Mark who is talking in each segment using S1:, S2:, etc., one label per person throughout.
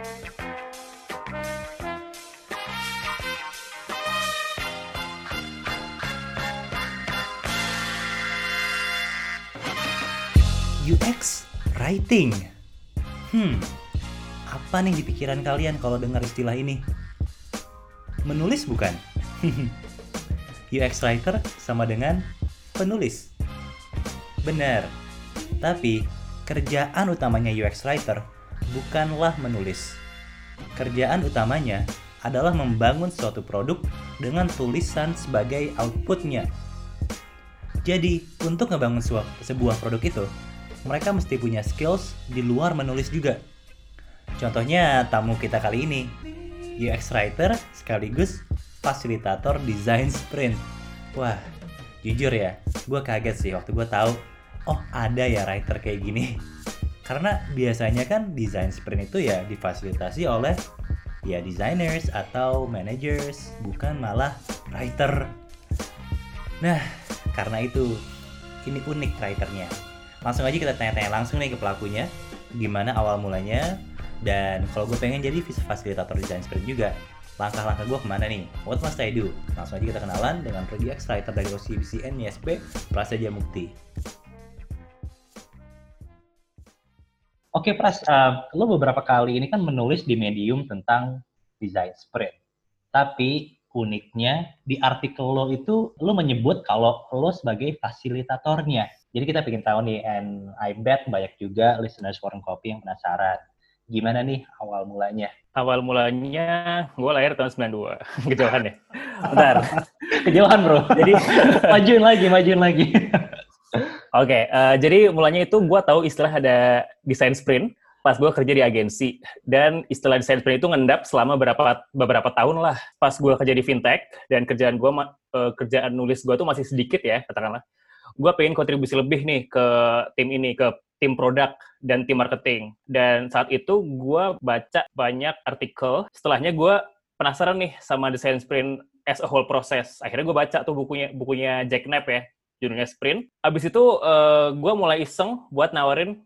S1: UX Writing. Hmm, apa nih di pikiran kalian kalau dengar istilah ini? Menulis bukan? UX Writer sama dengan penulis. Benar. Tapi, kerjaan utamanya UX Writer bukanlah menulis. Kerjaan utamanya adalah membangun suatu produk dengan tulisan sebagai outputnya. Jadi, untuk ngebangun sebuah produk itu, mereka mesti punya skills di luar menulis juga. Contohnya tamu kita kali ini, UX writer sekaligus fasilitator desain sprint. Wah, jujur ya, gue kaget sih waktu gue tahu, oh ada ya writer kayak gini. Karena biasanya kan desain sprint itu ya difasilitasi oleh ya designers atau managers, bukan malah writer. Nah, karena itu ini unik writernya langsung aja kita tanya-tanya langsung nih ke pelakunya gimana awal mulanya dan kalau gue pengen jadi fasilitator desain sprint juga langkah-langkah gue ke mana nih? What must I do? Langsung aja kita kenalan dengan X Writer dari OCBCN ISP, Prasetya Mukti.
S2: Oke Pras, uh, lo beberapa kali ini kan menulis di Medium tentang desain sprint. Tapi uniknya di artikel lo itu lo menyebut kalau lo sebagai fasilitatornya. Jadi kita pengen tahu nih, and I bet banyak juga listeners Warren Copy yang penasaran. Gimana nih awal mulanya?
S3: Awal mulanya, gue lahir tahun 92. Kejauhan ya? Bentar.
S2: Kejauhan bro. Jadi, majuin lagi, majuin lagi.
S3: Oke, okay, uh, eh, jadi mulanya itu gue tahu istilah ada desain sprint pas gue kerja di agensi dan istilah desain sprint itu ngendap selama beberapa beberapa tahun lah pas gue kerja di fintech dan kerjaan gue uh, kerjaan nulis gue tuh masih sedikit ya katakanlah gue pengen kontribusi lebih nih ke tim ini, ke tim produk dan tim marketing. Dan saat itu gue baca banyak artikel. Setelahnya gue penasaran nih sama desain sprint as a whole process. Akhirnya gue baca tuh bukunya bukunya Jack Knapp ya, judulnya Sprint. Abis itu uh, eh, gue mulai iseng buat nawarin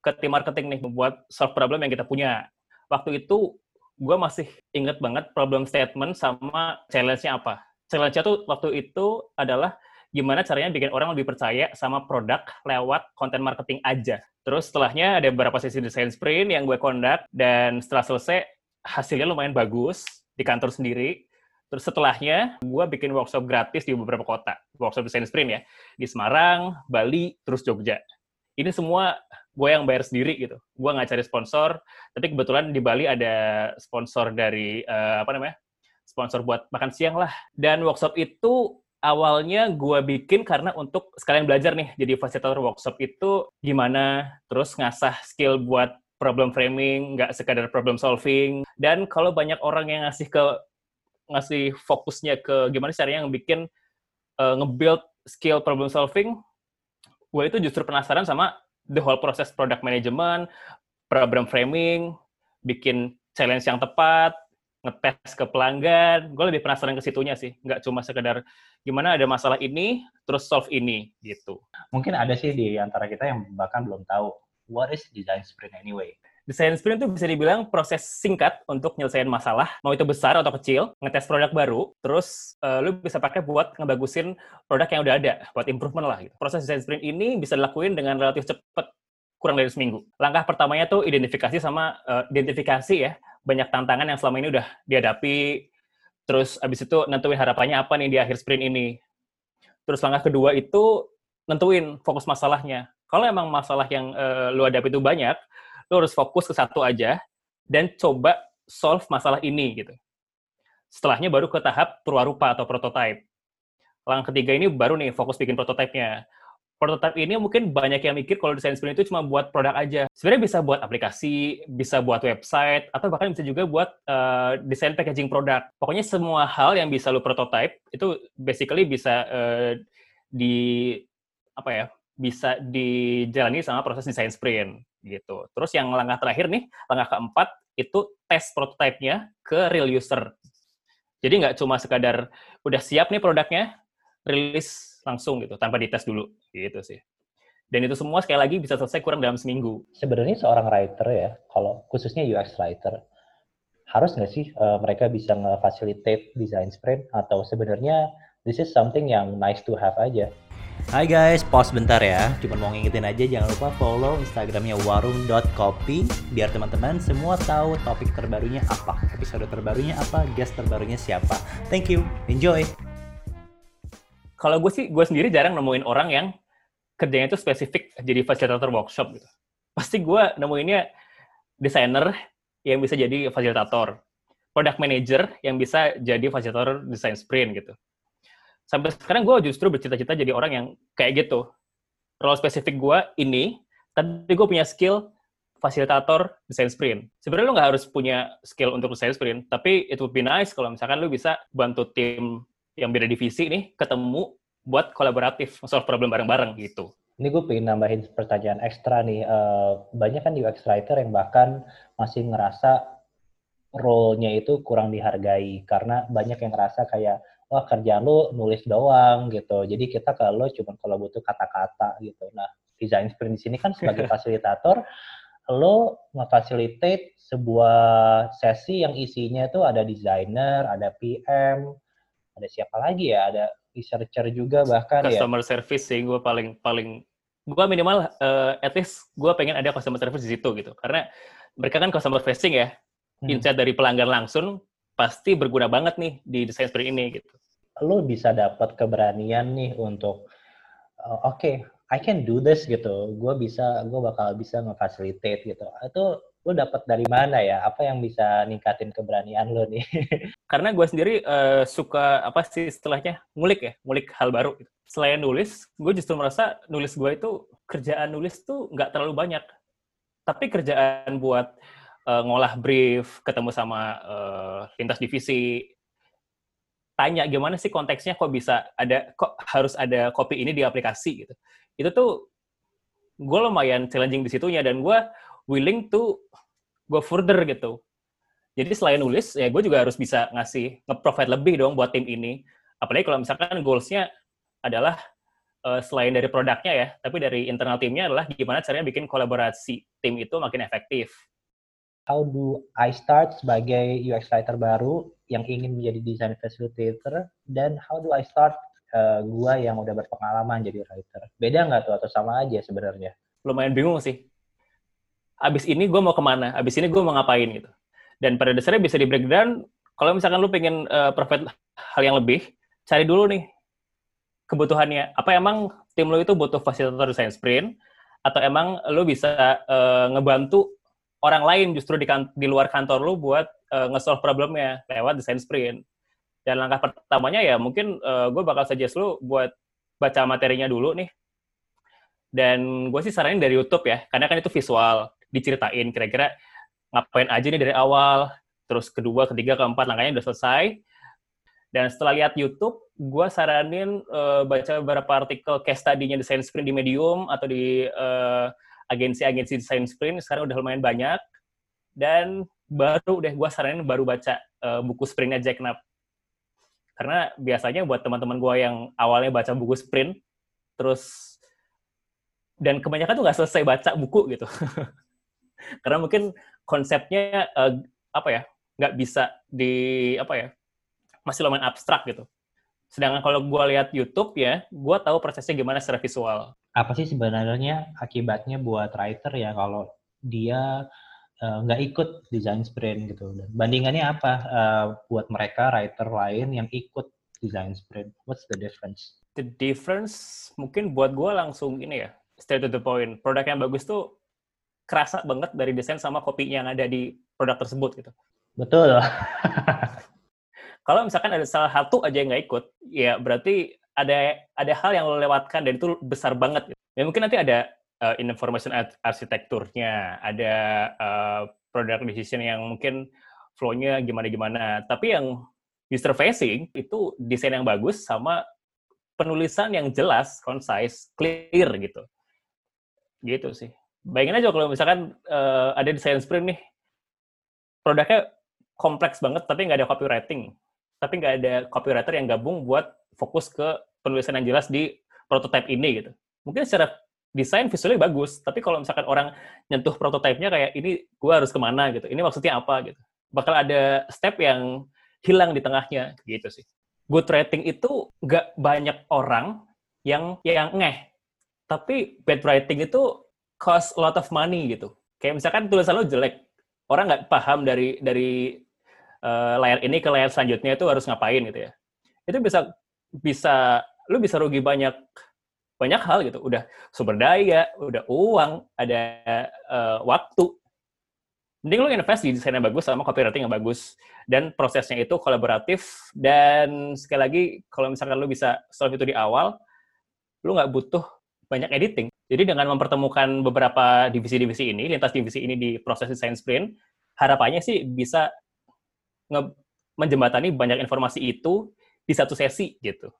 S3: ke tim marketing nih, membuat solve problem yang kita punya. Waktu itu gue masih inget banget problem statement sama challenge-nya apa. Challenge-nya tuh waktu itu adalah gimana caranya bikin orang lebih percaya sama produk lewat konten marketing aja. Terus setelahnya ada beberapa sesi desain sprint yang gue conduct, dan setelah selesai hasilnya lumayan bagus di kantor sendiri. Terus setelahnya, gue bikin workshop gratis di beberapa kota. Workshop desain sprint ya. Di Semarang, Bali, terus Jogja. Ini semua gue yang bayar sendiri gitu. Gue nggak cari sponsor, tapi kebetulan di Bali ada sponsor dari, uh, apa namanya, sponsor buat makan siang lah. Dan workshop itu awalnya gue bikin karena untuk sekalian belajar nih jadi fasilitator workshop itu gimana terus ngasah skill buat problem framing nggak sekadar problem solving dan kalau banyak orang yang ngasih ke ngasih fokusnya ke gimana caranya yang bikin uh, nge-build skill problem solving gue itu justru penasaran sama the whole process product management problem framing bikin challenge yang tepat ngetes ke pelanggan, gue lebih penasaran ke situnya sih, nggak cuma sekedar gimana ada masalah ini, terus solve ini, gitu.
S2: Mungkin ada sih di antara kita yang bahkan belum tahu, what is design sprint anyway?
S3: Design sprint itu bisa dibilang proses singkat untuk nyelesain masalah, mau itu besar atau kecil, ngetes produk baru, terus uh, lu bisa pakai buat ngebagusin produk yang udah ada, buat improvement lah. Gitu. Proses design sprint ini bisa dilakuin dengan relatif cepat, kurang dari seminggu. Langkah pertamanya tuh identifikasi sama uh, identifikasi ya, banyak tantangan yang selama ini udah dihadapi, terus abis itu nentuin harapannya apa nih di akhir sprint ini. Terus langkah kedua itu nentuin fokus masalahnya. Kalau emang masalah yang uh, lu hadapi itu banyak, lu harus fokus ke satu aja dan coba solve masalah ini gitu. Setelahnya baru ke tahap perwarupa atau prototype. Langkah ketiga ini baru nih fokus bikin prototipenya prototype ini mungkin banyak yang mikir kalau desain sprint itu cuma buat produk aja. Sebenarnya bisa buat aplikasi, bisa buat website, atau bahkan bisa juga buat uh, desain packaging produk. Pokoknya semua hal yang bisa lo prototype itu basically bisa uh, di apa ya? bisa dijalani sama proses desain sprint gitu. Terus yang langkah terakhir nih, langkah keempat itu tes prototipenya ke real user. Jadi nggak cuma sekadar udah siap nih produknya, rilis langsung gitu tanpa dites dulu gitu sih. Dan itu semua sekali lagi bisa selesai kurang dalam seminggu.
S2: Sebenarnya seorang writer ya, kalau khususnya UX writer, harus nggak sih uh, mereka bisa nge-facilitate design sprint atau sebenarnya this is something yang nice to have aja.
S1: Hai guys, pause bentar ya. Cuma mau ngingetin aja jangan lupa follow Instagramnya warung.kopi biar teman-teman semua tahu topik terbarunya apa, episode terbarunya apa, guest terbarunya siapa. Thank you, enjoy.
S3: Kalau gue sih, gue sendiri jarang nemuin orang yang kerjanya itu spesifik jadi fasilitator workshop gitu. Pasti gue nemuinnya desainer yang bisa jadi fasilitator, product manager yang bisa jadi fasilitator design sprint gitu sampai sekarang gue justru bercita-cita jadi orang yang kayak gitu. Role spesifik gue ini, tapi gue punya skill fasilitator desain sprint. Sebenarnya lo nggak harus punya skill untuk desain sprint, tapi it would be nice kalau misalkan lo bisa bantu tim yang beda divisi nih ketemu buat kolaboratif, solve problem bareng-bareng gitu.
S2: Ini gue pengen nambahin pertanyaan ekstra nih. Uh, banyak kan UX writer yang bahkan masih ngerasa role-nya itu kurang dihargai karena banyak yang ngerasa kayak wah kerjaan lu nulis doang gitu. Jadi kita kalau cuma kalau butuh kata-kata gitu. Nah, design sprint di sini kan sebagai fasilitator, lo ngefasilitate sebuah sesi yang isinya itu ada designer, ada PM, ada siapa lagi ya, ada researcher juga bahkan
S3: customer ya. Customer service sih gue paling paling gue minimal uh, at least gue pengen ada customer service di situ gitu karena mereka kan customer facing ya hmm. insight dari pelanggan langsung pasti berguna banget nih di desain sprint ini gitu
S2: lo bisa dapat keberanian nih untuk uh, oke okay, I can do this gitu. Gue bisa gue bakal bisa ngefasilitate gitu. Itu lo dapat dari mana ya? Apa yang bisa ningkatin keberanian lo nih?
S3: Karena gue sendiri uh, suka apa sih istilahnya ngulik ya ngulik hal baru gitu. selain nulis gue justru merasa nulis gue itu kerjaan nulis tuh nggak terlalu banyak. Tapi kerjaan buat uh, ngolah brief ketemu sama uh, lintas divisi tanya gimana sih konteksnya kok bisa ada kok harus ada kopi ini di aplikasi gitu. Itu tuh gue lumayan challenging di situnya dan gue willing to go further gitu. Jadi selain nulis, ya gue juga harus bisa ngasih nge-provide lebih dong buat tim ini. Apalagi kalau misalkan goals-nya adalah uh, selain dari produknya ya, tapi dari internal timnya adalah gimana caranya bikin kolaborasi tim itu makin efektif
S2: how do I start sebagai UX writer baru yang ingin menjadi design facilitator dan how do I start uh, gua yang udah berpengalaman jadi writer. Beda nggak tuh atau sama aja sebenarnya?
S3: Lumayan bingung sih. Abis ini gue mau ke mana? Abis ini gue mau ngapain gitu. Dan pada dasarnya bisa di breakdown, kalau misalkan lu pengen uh, provide hal yang lebih, cari dulu nih kebutuhannya. Apa emang tim lu itu butuh fasilitator design sprint? Atau emang lu bisa uh, ngebantu orang lain justru di, kan, di luar kantor lu buat uh, nge-solve problemnya lewat desain sprint. Dan langkah pertamanya ya mungkin uh, eh, gue bakal suggest lu buat baca materinya dulu nih. Dan gue sih saranin dari YouTube ya, karena kan itu visual, diceritain kira-kira ngapain aja nih dari awal, terus kedua, ketiga, keempat langkahnya udah selesai. Dan setelah lihat YouTube, gue saranin uh, baca beberapa artikel case study-nya desain sprint di Medium atau di uh, agensi-agensi desain sprint sekarang udah lumayan banyak dan baru deh gue saranin baru baca uh, buku sprintnya Jack Knapp. Karena biasanya buat teman-teman gue yang awalnya baca buku sprint terus dan kebanyakan tuh nggak selesai baca buku gitu. Karena mungkin konsepnya uh, apa ya nggak bisa di apa ya masih lumayan abstrak gitu. Sedangkan kalau gue lihat YouTube ya gue tahu prosesnya gimana secara visual.
S2: Apa sih sebenarnya akibatnya buat writer ya kalau dia nggak uh, ikut design sprint gitu. bandingannya apa uh, buat mereka writer lain yang ikut design sprint? What's the difference?
S3: The difference mungkin buat gue langsung ini ya, straight to the point. Produk yang bagus tuh kerasa banget dari desain sama kopi yang ada di produk tersebut gitu.
S2: Betul.
S3: Kalau misalkan ada salah satu aja yang nggak ikut, ya berarti ada ada hal yang lo lewatkan dan itu besar banget. Ya mungkin nanti ada uh, information arsitekturnya, ada uh, product decision yang mungkin flow-nya gimana-gimana. Tapi yang user facing itu desain yang bagus sama penulisan yang jelas, concise, clear gitu. Gitu sih. Bayangin aja kalau misalkan uh, ada desain sprint nih, produknya kompleks banget tapi nggak ada copywriting, tapi nggak ada copywriter yang gabung buat fokus ke penulisan yang jelas di prototype ini gitu. Mungkin secara desain visualnya bagus, tapi kalau misalkan orang nyentuh prototipenya kayak ini gue harus ke mana gitu, ini maksudnya apa gitu. bakal ada step yang hilang di tengahnya gitu sih. Good writing itu nggak banyak orang yang yang ngeh. Tapi bad writing itu cost a lot of money gitu. Kayak misalkan tulisan lo jelek, orang nggak paham dari dari uh, layar ini ke layar selanjutnya itu harus ngapain gitu ya. Itu bisa bisa lu bisa rugi banyak banyak hal gitu. Udah sumber daya, udah uang, ada uh, waktu. Mending lu invest di desain yang bagus sama copywriting yang bagus. Dan prosesnya itu kolaboratif. Dan sekali lagi, kalau misalkan lu bisa solve itu di awal, lu nggak butuh banyak editing. Jadi dengan mempertemukan beberapa divisi-divisi ini, lintas divisi ini di proses desain sprint, harapannya sih bisa menjembatani banyak informasi itu di satu sesi gitu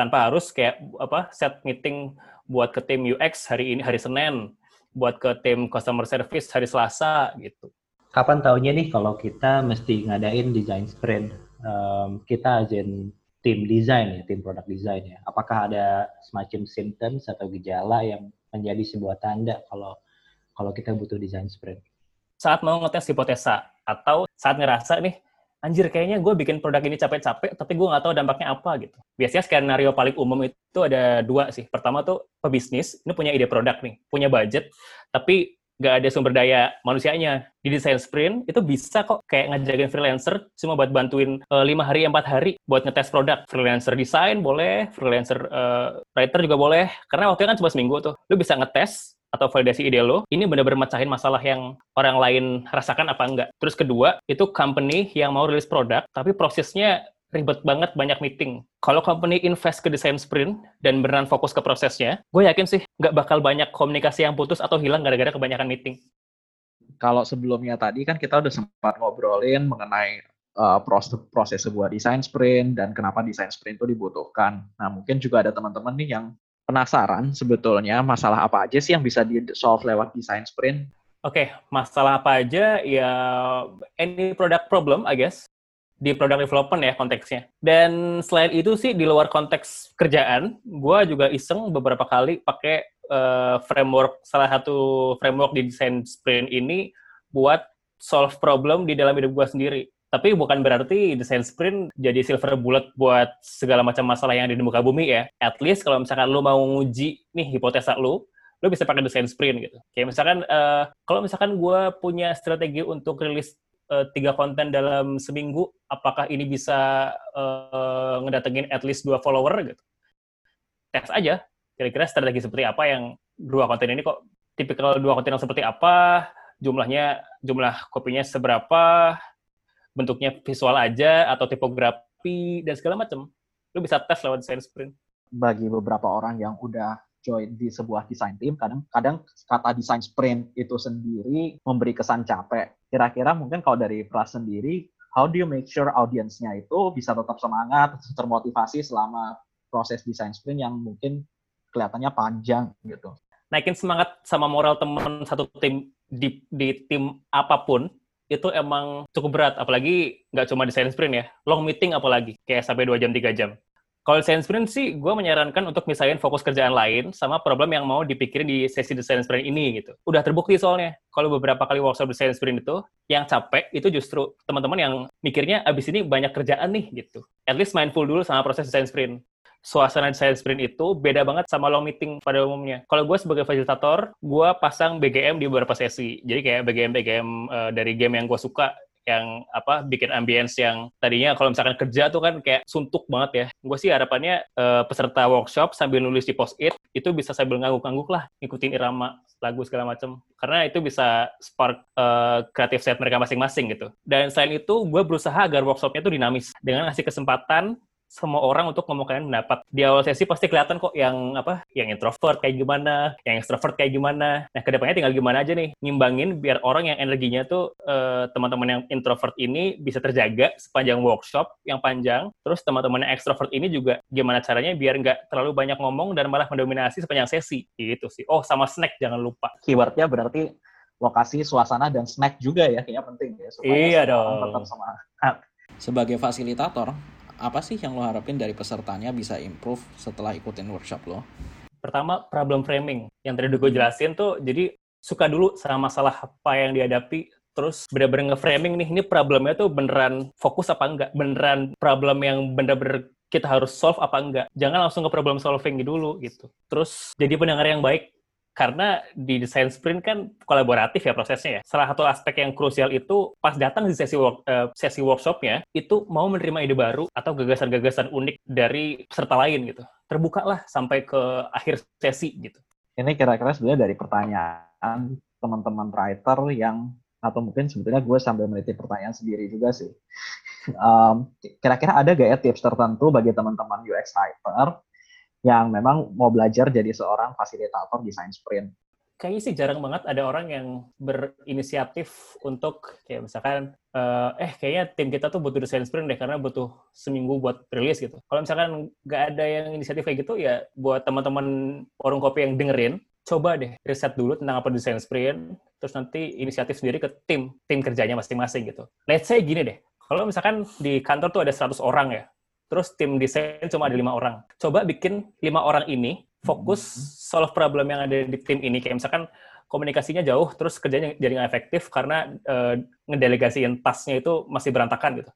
S3: tanpa harus kayak apa set meeting buat ke tim UX hari ini hari Senin, buat ke tim customer service hari Selasa gitu.
S2: Kapan tahunya nih kalau kita mesti ngadain design sprint? Um, kita ajen tim desain ya, tim produk desain ya. Apakah ada semacam symptoms atau gejala yang menjadi sebuah tanda kalau kalau kita butuh design sprint?
S3: Saat mau ngetes hipotesa atau saat ngerasa nih anjir kayaknya gue bikin produk ini capek-capek, tapi gue nggak tahu dampaknya apa gitu. Biasanya skenario paling umum itu ada dua sih. Pertama tuh pebisnis, ini punya ide produk nih, punya budget, tapi nggak ada sumber daya manusianya. Di desain sprint itu bisa kok kayak ngajakin freelancer cuma buat bantuin eh, lima hari, empat hari buat ngetes produk. Freelancer desain boleh, freelancer uh, writer juga boleh. Karena waktunya kan cuma seminggu tuh. Lu bisa ngetes atau validasi ide lo, ini benar-benar mecahin masalah yang orang lain rasakan apa enggak. Terus kedua, itu company yang mau rilis produk, tapi prosesnya ribet banget, banyak meeting. Kalau company invest ke desain sprint dan beneran fokus ke prosesnya, gue yakin sih nggak bakal banyak komunikasi yang putus atau hilang gara-gara kebanyakan meeting.
S4: Kalau sebelumnya tadi kan kita udah sempat ngobrolin mengenai uh, proses, proses sebuah desain sprint dan kenapa desain sprint itu dibutuhkan. Nah, mungkin juga ada teman-teman nih yang penasaran sebetulnya masalah apa aja sih yang bisa di-solve lewat design sprint?
S3: Oke, okay, masalah apa aja ya any product problem, I guess di product development ya konteksnya. Dan selain itu sih di luar konteks kerjaan, gue juga iseng beberapa kali pakai uh, framework salah satu framework di design sprint ini buat solve problem di dalam hidup gue sendiri. Tapi bukan berarti desain sprint jadi silver bullet buat segala macam masalah yang ada di muka bumi ya. At least kalau misalkan lu mau nguji nih hipotesa lu, lu bisa pakai desain sprint gitu. Kayak misalkan uh, kalau misalkan gue punya strategi untuk rilis uh, tiga konten dalam seminggu, apakah ini bisa uh, ngedatengin at least dua follower gitu? Tes aja, kira-kira strategi seperti apa yang dua konten ini kok tipikal dua konten yang seperti apa, jumlahnya jumlah kopinya seberapa, bentuknya visual aja atau tipografi dan segala macam. Lu bisa tes lewat desain sprint.
S4: Bagi beberapa orang yang udah join di sebuah desain tim, kadang-kadang kata desain sprint itu sendiri memberi kesan capek. Kira-kira mungkin kalau dari Pras sendiri, how do you make sure audiensnya itu bisa tetap semangat, termotivasi selama proses desain sprint yang mungkin kelihatannya panjang gitu.
S3: Naikin semangat sama moral teman satu tim di, di tim apa pun itu emang cukup berat, apalagi nggak cuma desain sprint ya, long meeting apalagi, kayak sampai 2 jam, 3 jam. Kalau desain sprint sih, gue menyarankan untuk misalnya fokus kerjaan lain sama problem yang mau dipikirin di sesi desain sprint ini gitu. Udah terbukti soalnya, kalau beberapa kali workshop desain sprint itu, yang capek itu justru teman-teman yang mikirnya abis ini banyak kerjaan nih gitu. At least mindful dulu sama proses desain sprint suasana desain sprint itu beda banget sama long meeting pada umumnya. Kalau gue sebagai fasilitator, gue pasang BGM di beberapa sesi. Jadi kayak BGM-BGM uh, eh, dari game yang gue suka yang apa bikin ambience yang tadinya kalau misalkan kerja tuh kan kayak suntuk banget ya. Gue sih harapannya uh, peserta workshop sambil nulis di post it itu bisa sambil ngangguk-ngangguk lah, ngikutin irama lagu segala macam. Karena itu bisa spark uh, kreatif set mereka masing-masing gitu. Dan selain itu, gue berusaha agar workshopnya tuh dinamis dengan ngasih kesempatan semua orang untuk ngomongin pendapat. Di awal sesi pasti kelihatan kok yang apa, yang introvert kayak gimana, yang extrovert kayak gimana. Nah, ke depannya tinggal gimana aja nih, ngimbangin biar orang yang energinya tuh eh, teman-teman yang introvert ini bisa terjaga sepanjang workshop yang panjang. Terus teman-teman yang extrovert ini juga gimana caranya biar nggak terlalu banyak ngomong dan malah mendominasi sepanjang sesi. Gitu sih. Oh, sama snack jangan lupa.
S4: Keywordnya berarti lokasi, suasana, dan snack juga ya, kayaknya penting ya.
S3: Supaya iya dong. Tetap
S4: semangat.
S5: Sebagai fasilitator, apa sih yang lo harapin dari pesertanya bisa improve setelah ikutin workshop lo?
S3: Pertama, problem framing. Yang tadi gue jelasin tuh, jadi suka dulu sama masalah apa yang dihadapi, terus bener-bener nge-framing nih, ini problemnya tuh beneran fokus apa enggak, beneran problem yang bener-bener kita harus solve apa enggak. Jangan langsung ke problem solving dulu gitu. Terus jadi pendengar yang baik, karena di desain sprint kan kolaboratif ya prosesnya ya. Salah satu aspek yang krusial itu pas datang di sesi work, uh, sesi workshopnya itu mau menerima ide baru atau gagasan-gagasan unik dari peserta lain gitu. Terbuka lah sampai ke akhir sesi gitu.
S4: Ini kira-kira sebenarnya dari pertanyaan teman-teman writer yang atau mungkin sebetulnya gue sambil meneliti pertanyaan sendiri juga sih. Um, kira-kira ada gak ya tips tertentu bagi teman-teman UX writer yang memang mau belajar jadi seorang fasilitator desain sprint?
S3: Kayaknya sih jarang banget ada orang yang berinisiatif untuk kayak misalkan uh, eh kayaknya tim kita tuh butuh desain sprint deh karena butuh seminggu buat rilis gitu. Kalau misalkan nggak ada yang inisiatif kayak gitu ya buat teman-teman warung kopi yang dengerin coba deh riset dulu tentang apa desain sprint, terus nanti inisiatif sendiri ke tim, tim kerjanya masing-masing gitu. Let's say gini deh, kalau misalkan di kantor tuh ada 100 orang ya, terus tim desain cuma ada lima orang. Coba bikin lima orang ini fokus solve problem yang ada di tim ini. Kayak misalkan komunikasinya jauh, terus kerjanya jadi nggak efektif karena uh, ngedelegasiin tasnya itu masih berantakan gitu.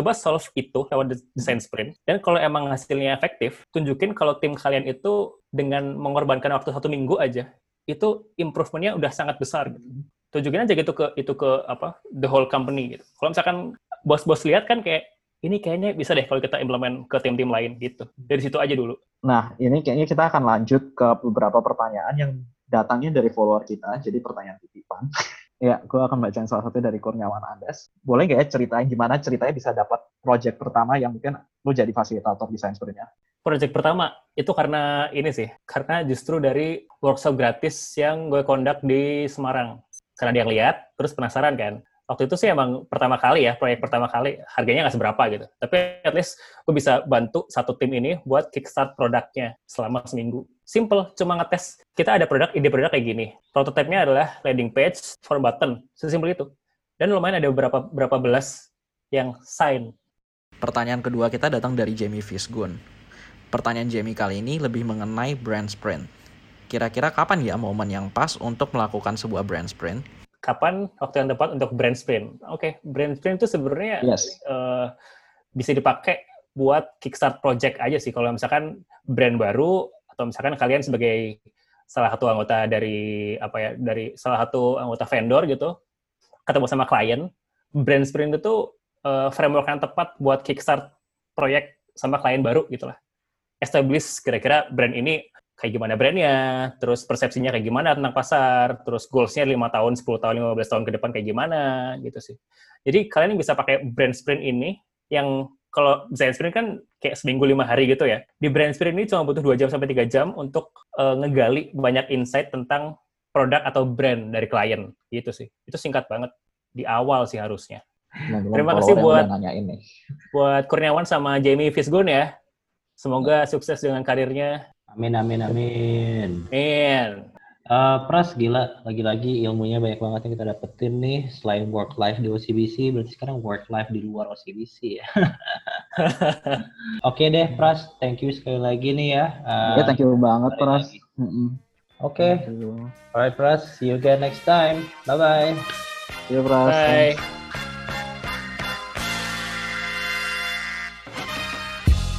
S3: Coba solve itu lewat desain sprint. Dan kalau emang hasilnya efektif, tunjukin kalau tim kalian itu dengan mengorbankan waktu satu minggu aja, itu improvementnya udah sangat besar. Gitu. Tunjukin aja gitu ke itu ke apa the whole company gitu. Kalau misalkan bos-bos lihat kan kayak ini kayaknya bisa deh kalau kita implement ke tim-tim lain gitu. Dari situ aja dulu.
S4: Nah, ini kayaknya kita akan lanjut ke beberapa pertanyaan yang datangnya dari follower kita, jadi pertanyaan titipan. ya, gue akan bacain salah satu dari Kurniawan Andes. Boleh nggak ya ceritain gimana ceritanya bisa dapat project pertama yang mungkin lu jadi fasilitator desain sprintnya?
S3: Project pertama itu karena ini sih, karena justru dari workshop gratis yang gue conduct di Semarang. Karena dia lihat, terus penasaran kan, waktu itu sih emang pertama kali ya proyek pertama kali harganya nggak seberapa gitu. Tapi at least gue bisa bantu satu tim ini buat kickstart produknya selama seminggu. Simple cuma ngetes. Kita ada produk ide produk kayak gini. Prototipenya adalah landing page for button. Sesimpel itu. Dan lumayan ada beberapa berapa belas yang sign.
S5: Pertanyaan kedua kita datang dari Jamie Fisgun. Pertanyaan Jamie kali ini lebih mengenai brand sprint. Kira-kira kapan ya momen yang pas untuk melakukan sebuah brand sprint
S3: kapan waktu yang tepat untuk brand sprint. Oke, okay, brand sprint itu sebenarnya yes. uh, bisa dipakai buat kickstart project aja sih. Kalau misalkan brand baru atau misalkan kalian sebagai salah satu anggota dari apa ya dari salah satu anggota vendor gitu ketemu sama klien, brand sprint itu uh, framework yang tepat buat kickstart proyek sama klien baru gitulah. Establish kira-kira brand ini kayak gimana brandnya, terus persepsinya kayak gimana tentang pasar, terus goalsnya lima tahun, 10 tahun, 15 tahun ke depan kayak gimana, gitu sih. Jadi kalian bisa pakai brand sprint ini yang kalau design sprint kan kayak seminggu lima hari gitu ya. Di brand sprint ini cuma butuh dua jam sampai tiga jam untuk uh, ngegali banyak insight tentang produk atau brand dari klien gitu sih. Itu singkat banget di awal sih harusnya. Nah, Terima kasih buat ini. buat Kurniawan sama Jamie Fisgun ya. Semoga sukses dengan karirnya
S2: Amin, amin, amin.
S3: Amin.
S2: Uh, Pras, gila, lagi-lagi ilmunya banyak banget yang kita dapetin nih. Selain work life di OCBC, berarti sekarang work life di luar OCBC ya. Oke okay deh, Pras. Thank you sekali lagi nih ya.
S4: Uh, ya, thank you banget, Pras. Mm.
S2: Oke. Okay. Alright, Pras. See you again next time. Bye-bye.
S4: See you, Pras.
S3: Bye.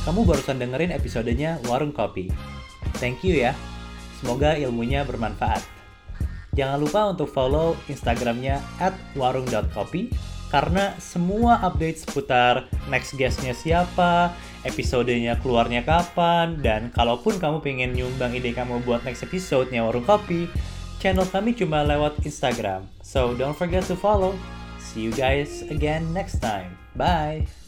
S1: Kamu barusan dengerin episodenya Warung Kopi. Thank you ya. Semoga ilmunya bermanfaat. Jangan lupa untuk follow Instagramnya at warung.kopi karena semua update seputar next guestnya siapa, episodenya keluarnya kapan, dan kalaupun kamu pengen nyumbang ide kamu buat next episode-nya Warung Kopi, channel kami cuma lewat Instagram. So don't forget to follow. See you guys again next time. Bye!